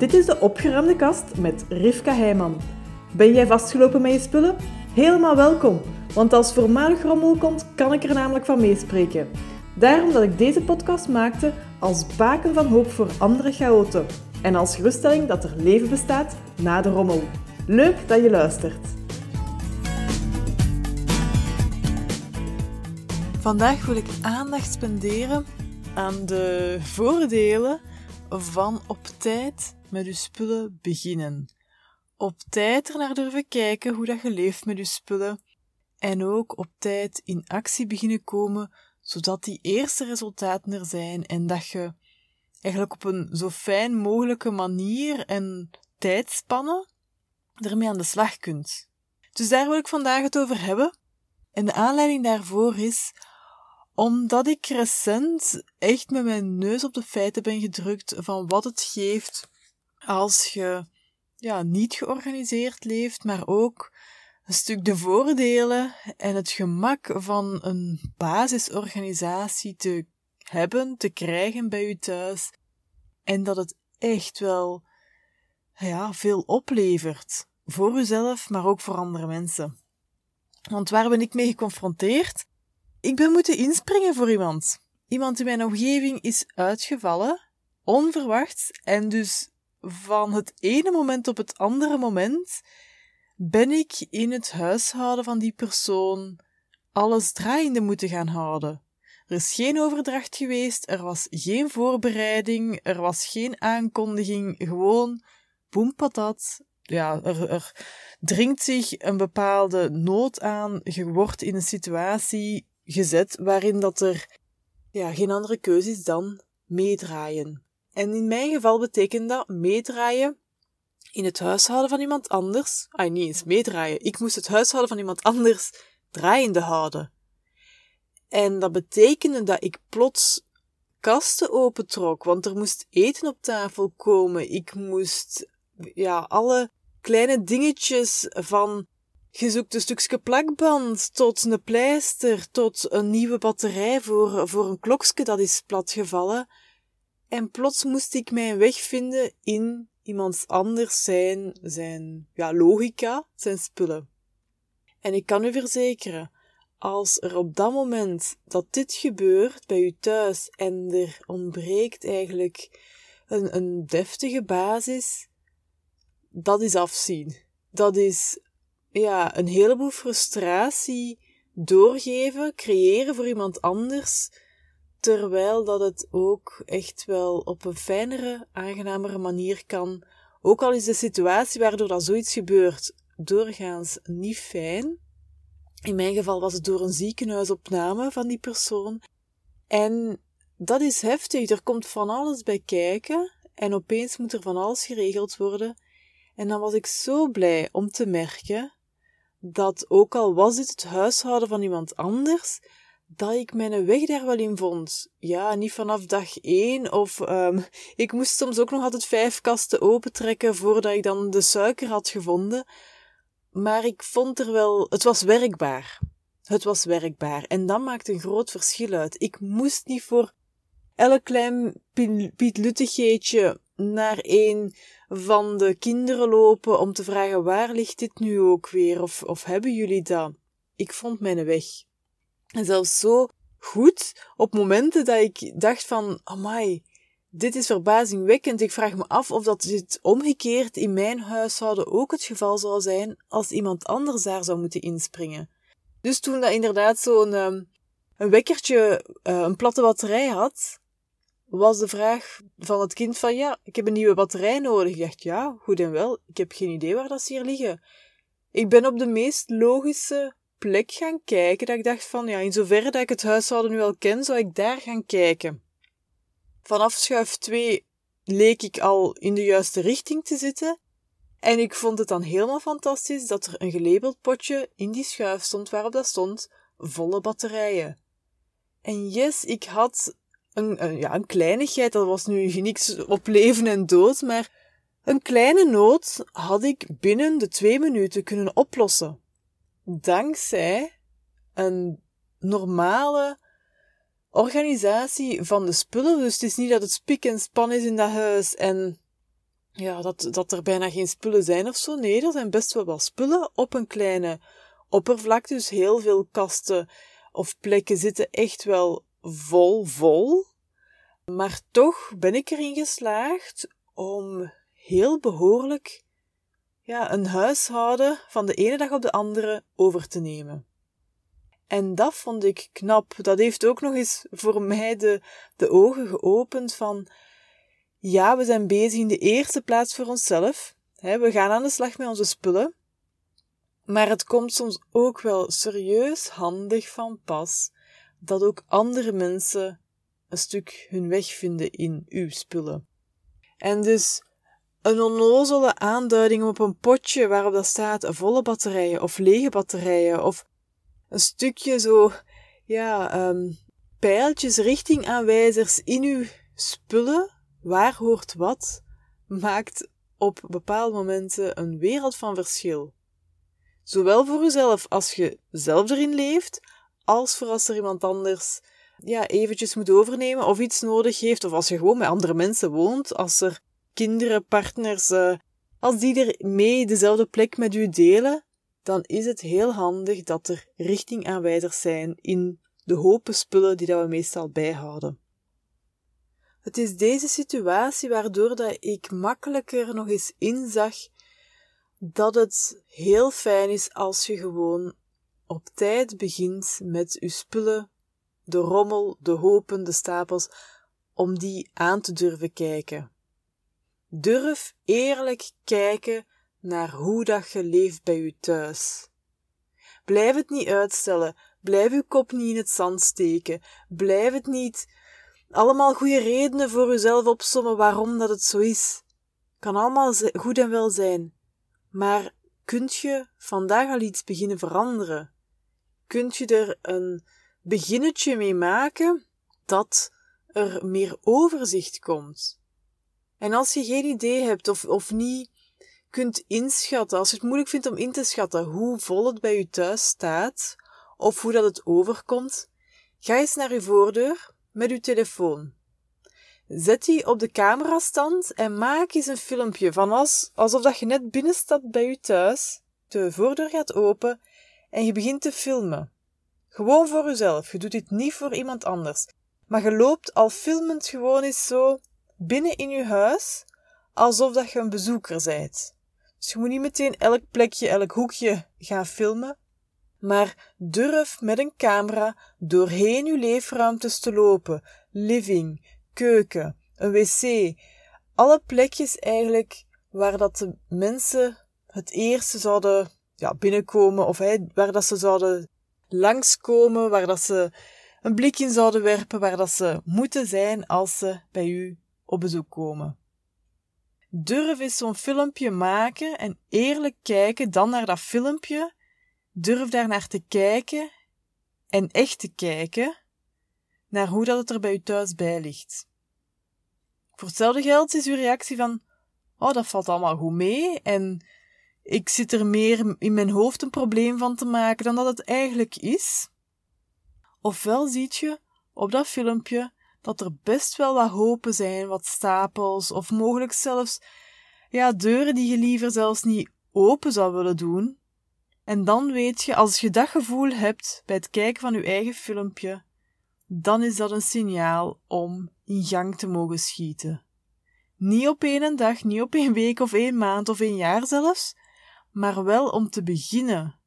Dit is de opgeruimde kast met Rivka Heijman. Ben jij vastgelopen met je spullen? Helemaal welkom, want als voormalig rommel komt, kan ik er namelijk van meespreken. Daarom dat ik deze podcast maakte als baken van hoop voor andere chaoten en als geruststelling dat er leven bestaat na de rommel. Leuk dat je luistert. Vandaag wil ik aandacht spenderen aan de voordelen van op tijd met je spullen beginnen. Op tijd ernaar durven kijken hoe dat je leeft met je spullen. En ook op tijd in actie beginnen komen, zodat die eerste resultaten er zijn en dat je eigenlijk op een zo fijn mogelijke manier en tijdspannen ermee aan de slag kunt. Dus daar wil ik vandaag het over hebben. En de aanleiding daarvoor is omdat ik recent echt met mijn neus op de feiten ben gedrukt van wat het geeft als je ja, niet georganiseerd leeft, maar ook een stuk de voordelen en het gemak van een basisorganisatie te hebben, te krijgen bij u thuis. En dat het echt wel ja, veel oplevert. Voor uzelf, maar ook voor andere mensen. Want waar ben ik mee geconfronteerd? Ik ben moeten inspringen voor iemand. Iemand in mijn omgeving is uitgevallen, onverwachts, en dus van het ene moment op het andere moment ben ik in het huishouden van die persoon alles draaiende moeten gaan houden. Er is geen overdracht geweest, er was geen voorbereiding, er was geen aankondiging, gewoon boem patat. Ja, er, dringt zich een bepaalde nood aan, je wordt in een situatie gezet waarin dat er ja, geen andere keuze is dan meedraaien. En in mijn geval betekent dat meedraaien in het huishouden van iemand anders. Ah, niet eens meedraaien. Ik moest het huishouden van iemand anders draaiende houden. En dat betekende dat ik plots kasten opentrok, want er moest eten op tafel komen. Ik moest, ja, alle kleine dingetjes van je zoekt een stukje plakband tot een pleister, tot een nieuwe batterij voor, voor een klokje dat is platgevallen. En plots moest ik mijn weg vinden in iemands anders zijn, zijn ja, logica, zijn spullen. En ik kan u verzekeren, als er op dat moment dat dit gebeurt bij u thuis en er ontbreekt eigenlijk een, een deftige basis, dat is afzien. Dat is ja, een heleboel frustratie doorgeven, creëren voor iemand anders, terwijl dat het ook echt wel op een fijnere, aangenamere manier kan. Ook al is de situatie waardoor dat zoiets gebeurt doorgaans niet fijn. In mijn geval was het door een ziekenhuisopname van die persoon. En dat is heftig. Er komt van alles bij kijken. En opeens moet er van alles geregeld worden. En dan was ik zo blij om te merken dat ook al was dit het huishouden van iemand anders, dat ik mijn weg daar wel in vond. Ja, niet vanaf dag één, of um, ik moest soms ook nog altijd vijf kasten opentrekken voordat ik dan de suiker had gevonden. Maar ik vond er wel, het was werkbaar. Het was werkbaar. En dat maakt een groot verschil uit. Ik moest niet voor elk klein pietluttigheidje naar één van de kinderen lopen om te vragen waar ligt dit nu ook weer of, of hebben jullie dat? Ik vond mijn weg. En zelfs zo goed op momenten dat ik dacht van, amai, dit is verbazingwekkend. Ik vraag me af of dat dit omgekeerd in mijn huishouden ook het geval zou zijn als iemand anders daar zou moeten inspringen. Dus toen dat inderdaad zo'n um, een wekkertje uh, een platte batterij had, was de vraag van het kind van ja, ik heb een nieuwe batterij nodig. Ik dacht ja, goed en wel, ik heb geen idee waar dat ze hier liggen. Ik ben op de meest logische plek gaan kijken, dat ik dacht van ja, in zoverre dat ik het huishouden nu al ken, zou ik daar gaan kijken. Vanaf schuif 2 leek ik al in de juiste richting te zitten. En ik vond het dan helemaal fantastisch dat er een gelabeld potje in die schuif stond waarop dat stond volle batterijen. En yes, ik had een, ja, een kleinigheid, dat was nu niks op leven en dood, maar een kleine nood had ik binnen de twee minuten kunnen oplossen. Dankzij een normale organisatie van de spullen. Dus het is niet dat het spik en span is in dat huis en ja, dat, dat er bijna geen spullen zijn of zo. Nee, er zijn best wel wat spullen op een kleine oppervlakte. Dus heel veel kasten of plekken zitten echt wel vol, vol. Maar toch ben ik erin geslaagd om heel behoorlijk ja, een huishouden van de ene dag op de andere over te nemen. En dat vond ik knap. Dat heeft ook nog eens voor mij de, de ogen geopend van, ja, we zijn bezig in de eerste plaats voor onszelf. we gaan aan de slag met onze spullen. Maar het komt soms ook wel serieus handig van pas dat ook andere mensen een stuk hun weg vinden in uw spullen. En dus een onnozele aanduiding op een potje waarop dat staat volle batterijen of lege batterijen of een stukje zo, ja, um, pijltjes, richtingaanwijzers in uw spullen, waar hoort wat, maakt op bepaalde momenten een wereld van verschil. Zowel voor uzelf als je zelf erin leeft, als voor als er iemand anders ja, eventjes moet overnemen of iets nodig heeft, of als je gewoon met andere mensen woont, als er kinderen, partners, uh, als die er mee dezelfde plek met u delen, dan is het heel handig dat er richtingaanwijzers zijn in de hopen spullen die dat we meestal bijhouden. Het is deze situatie waardoor dat ik makkelijker nog eens inzag dat het heel fijn is als je gewoon op tijd begint met je spullen, de rommel, de hopen, de stapels, om die aan te durven kijken. Durf eerlijk kijken naar hoe dat je leeft bij u thuis. Blijf het niet uitstellen, blijf uw kop niet in het zand steken, blijf het niet allemaal goede redenen voor uzelf opsommen waarom dat het zo is. Kan allemaal goed en wel zijn. Maar kunt je vandaag al iets beginnen veranderen? Kunt je er een beginnetje mee maken dat er meer overzicht komt? En als je geen idee hebt of, of niet kunt inschatten, als je het moeilijk vindt om in te schatten hoe vol het bij je thuis staat, of hoe dat het overkomt, ga eens naar je voordeur met uw telefoon. Zet die op de camerastand en maak eens een filmpje van als, alsof dat je net binnenstapt bij je thuis, de voordeur gaat open en je begint te filmen. Gewoon voor jezelf, je doet dit niet voor iemand anders. Maar je loopt al filmend gewoon eens zo binnen in je huis, alsof dat je een bezoeker bent. Dus je moet niet meteen elk plekje, elk hoekje gaan filmen, maar durf met een camera doorheen uw leefruimtes te lopen, living, keuken, een wc, alle plekjes eigenlijk waar dat de mensen het eerste zouden ja, binnenkomen of hey, waar dat ze zouden langskomen, waar dat ze een blik in zouden werpen, waar dat ze moeten zijn als ze bij u op bezoek komen. Durf eens zo'n filmpje maken en eerlijk kijken dan naar dat filmpje. Durf daar naar te kijken en echt te kijken naar hoe dat het er bij u thuis bij ligt. Voor hetzelfde geld is uw reactie van, oh, dat valt allemaal goed mee en ik zit er meer in mijn hoofd een probleem van te maken dan dat het eigenlijk is. Ofwel ziet je op dat filmpje dat er best wel wat hopen zijn, wat stapels, of mogelijk zelfs ja, deuren die je liever zelfs niet open zou willen doen. En dan weet je, als je dat gevoel hebt bij het kijken van je eigen filmpje, dan is dat een signaal om in gang te mogen schieten. Niet op één dag, niet op één week of één maand of één jaar zelfs, maar wel om te beginnen,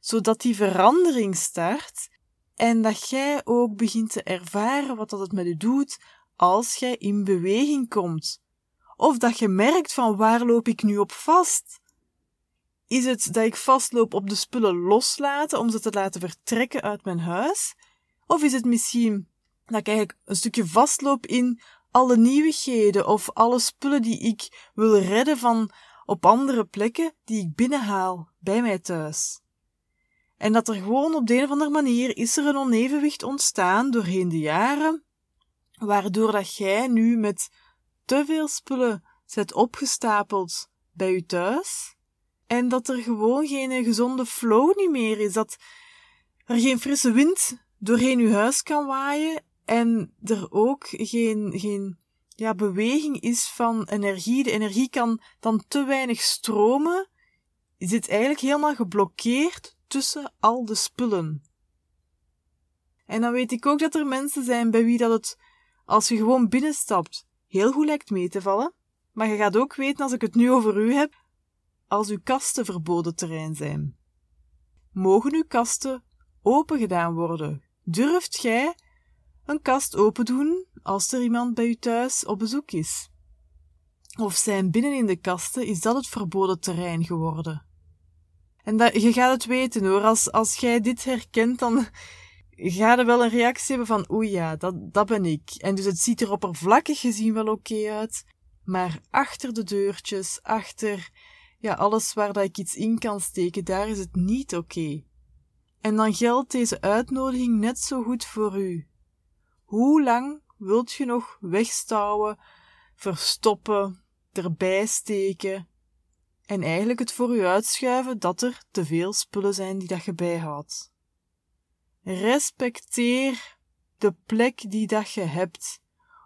zodat die verandering start en dat jij ook begint te ervaren wat dat het met je doet als jij in beweging komt. Of dat je merkt van waar loop ik nu op vast? Is het dat ik vastloop op de spullen loslaten om ze te laten vertrekken uit mijn huis? Of is het misschien dat ik eigenlijk een stukje vastloop in alle nieuwigheden of alle spullen die ik wil redden van op andere plekken die ik binnenhaal bij mij thuis? En dat er gewoon op de een of andere manier is er een onevenwicht ontstaan doorheen de jaren, waardoor dat jij nu met te veel spullen zet opgestapeld bij je thuis, en dat er gewoon geen gezonde flow niet meer is, dat er geen frisse wind doorheen je huis kan waaien, en er ook geen, geen ja, beweging is van energie, de energie kan dan te weinig stromen, is het eigenlijk helemaal geblokkeerd tussen al de spullen. En dan weet ik ook dat er mensen zijn bij wie dat het, als je gewoon binnenstapt, heel goed lijkt mee te vallen. Maar je gaat ook weten, als ik het nu over u heb, als uw kasten verboden terrein zijn. Mogen uw kasten open gedaan worden? Durft gij een kast open doen als er iemand bij u thuis op bezoek is? Of zijn binnen in de kasten, is dat het verboden terrein geworden? En dat, je gaat het weten hoor, als, als jij dit herkent, dan ga je wel een reactie hebben van oei ja, dat, dat ben ik. En dus het ziet er oppervlakkig gezien wel oké uit, maar achter de deurtjes, achter ja, alles waar dat ik iets in kan steken, daar is het niet oké. En dan geldt deze uitnodiging net zo goed voor u. Hoe lang wilt je nog wegstouwen, verstoppen, erbij steken en eigenlijk het voor u uitschuiven dat er te veel spullen zijn die dat je bijhoudt? Respecteer de plek die dat je hebt.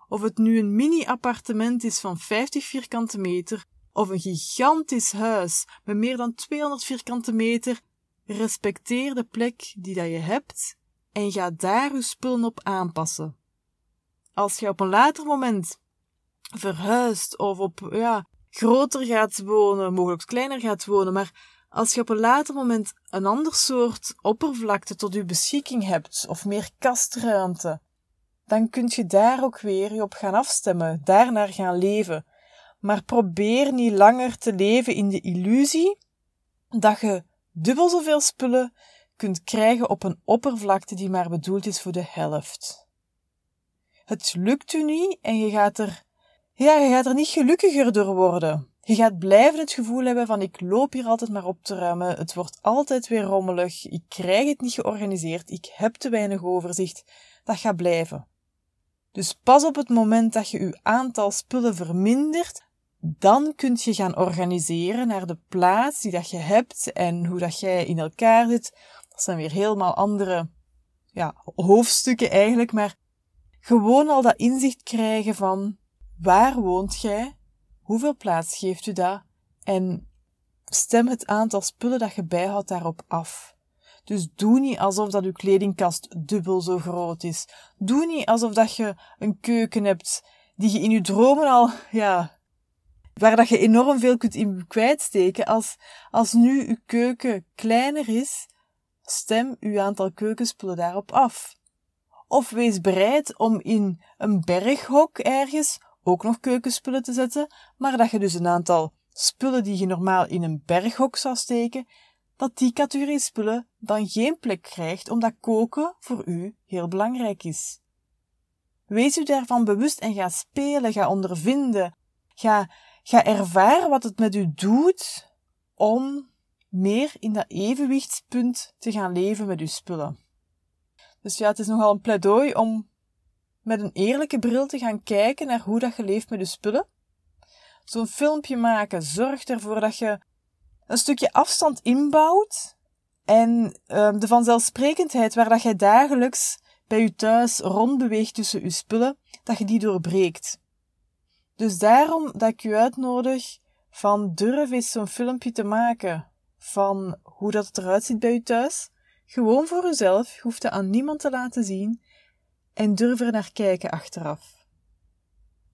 Of het nu een mini-appartement is van 50 vierkante meter of een gigantisch huis met meer dan 200 vierkante meter, respecteer de plek die dat je hebt en ga daar uw spullen op aanpassen. Als je op een later moment verhuist of op, ja, groter gaat wonen, mogelijk kleiner gaat wonen, maar als je op een later moment een ander soort oppervlakte tot je beschikking hebt of meer kastruimte, dan kun je daar ook weer je op gaan afstemmen, daarnaar gaan leven. Maar probeer niet langer te leven in de illusie dat je dubbel zoveel spullen kunt krijgen op een oppervlakte die maar bedoeld is voor de helft. Het lukt u niet en je gaat er, ja, je gaat er niet gelukkiger door worden. Je gaat blijven het gevoel hebben van ik loop hier altijd maar op te ruimen, het wordt altijd weer rommelig, ik krijg het niet georganiseerd, ik heb te weinig overzicht. Dat gaat blijven. Dus pas op het moment dat je je aantal spullen vermindert, dan kunt je gaan organiseren naar de plaats die dat je hebt en hoe dat jij in elkaar zit. Dat zijn weer helemaal andere ja, hoofdstukken eigenlijk, maar gewoon al dat inzicht krijgen van waar woont jij, hoeveel plaats geeft u dat en stem het aantal spullen dat je bijhoudt daarop af. Dus doe niet alsof dat uw kledingkast dubbel zo groot is. Doe niet alsof dat je een keuken hebt die je in je dromen al, ja, waar dat je enorm veel kunt in kwijtsteken. Als, als nu uw keuken kleiner is, stem uw aantal keukenspullen daarop af. Of wees bereid om in een berghok ergens ook nog keukenspullen te zetten, maar dat je dus een aantal spullen die je normaal in een berghok zou steken, dat die categorie spullen dan geen plek krijgt omdat koken voor u heel belangrijk is. Wees u daarvan bewust en ga spelen, ga ondervinden, ga, ga ervaren wat het met u doet om meer in dat evenwichtspunt te gaan leven met uw spullen. Dus ja, het is nogal een pleidooi om met een eerlijke bril te gaan kijken naar hoe dat je leeft met je spullen. Zo'n filmpje maken zorgt ervoor dat je een stukje afstand inbouwt en uh, de vanzelfsprekendheid waar dat je dagelijks bij je thuis rondbeweegt tussen je spullen, dat je die doorbreekt. Dus daarom dat ik u uitnodig van durf eens zo'n filmpje te maken van hoe dat het eruit ziet bij je thuis. Gewoon voor uzelf, hoeft het aan niemand te laten zien en durf er naar kijken achteraf.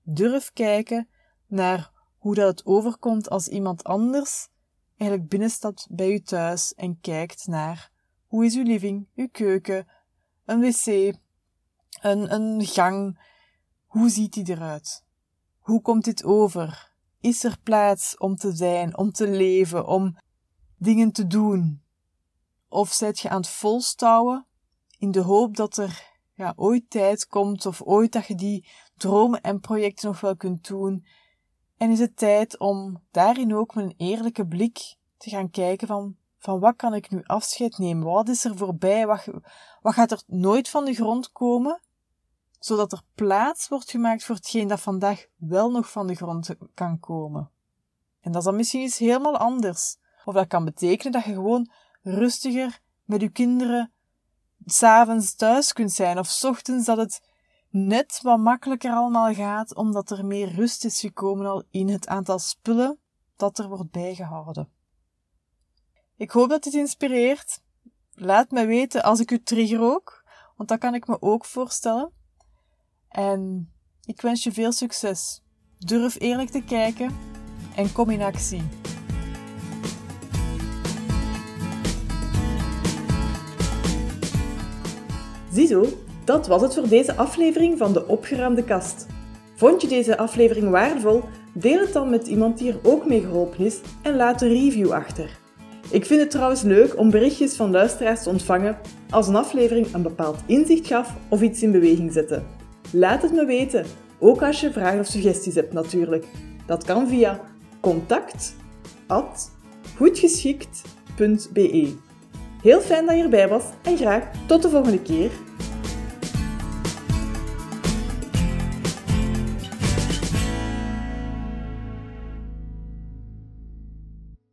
Durf kijken naar hoe dat het overkomt als iemand anders eigenlijk binnenstapt bij u thuis en kijkt naar hoe is uw living, uw keuken, een wc, een, een gang, hoe ziet die eruit? Hoe komt dit over? Is er plaats om te zijn, om te leven, om dingen te doen? Of zijt je aan het volstouwen in de hoop dat er ja, ooit tijd komt of ooit dat je die dromen en projecten nog wel kunt doen. En is het tijd om daarin ook met een eerlijke blik te gaan kijken van, van wat kan ik nu afscheid nemen? Wat is er voorbij? Wat, wat gaat er nooit van de grond komen? Zodat er plaats wordt gemaakt voor hetgeen dat vandaag wel nog van de grond kan komen. En dat is dan misschien iets helemaal anders. Of dat kan betekenen dat je gewoon rustiger met je kinderen s'avonds thuis kunt zijn, of s ochtends dat het net wat makkelijker allemaal gaat, omdat er meer rust is gekomen al in het aantal spullen dat er wordt bijgehouden. Ik hoop dat dit inspireert. Laat me weten als ik u trigger ook, want dat kan ik me ook voorstellen. En ik wens je veel succes. Durf eerlijk te kijken en kom in actie. Ziezo, dat was het voor deze aflevering van de Opgeruimde Kast. Vond je deze aflevering waardevol? Deel het dan met iemand die er ook mee geholpen is en laat een review achter. Ik vind het trouwens leuk om berichtjes van luisteraars te ontvangen als een aflevering een bepaald inzicht gaf of iets in beweging zette. Laat het me weten, ook als je vragen of suggesties hebt natuurlijk. Dat kan via contact@goedgeschikt.be. Heel fijn dat je erbij was en graag tot de volgende keer.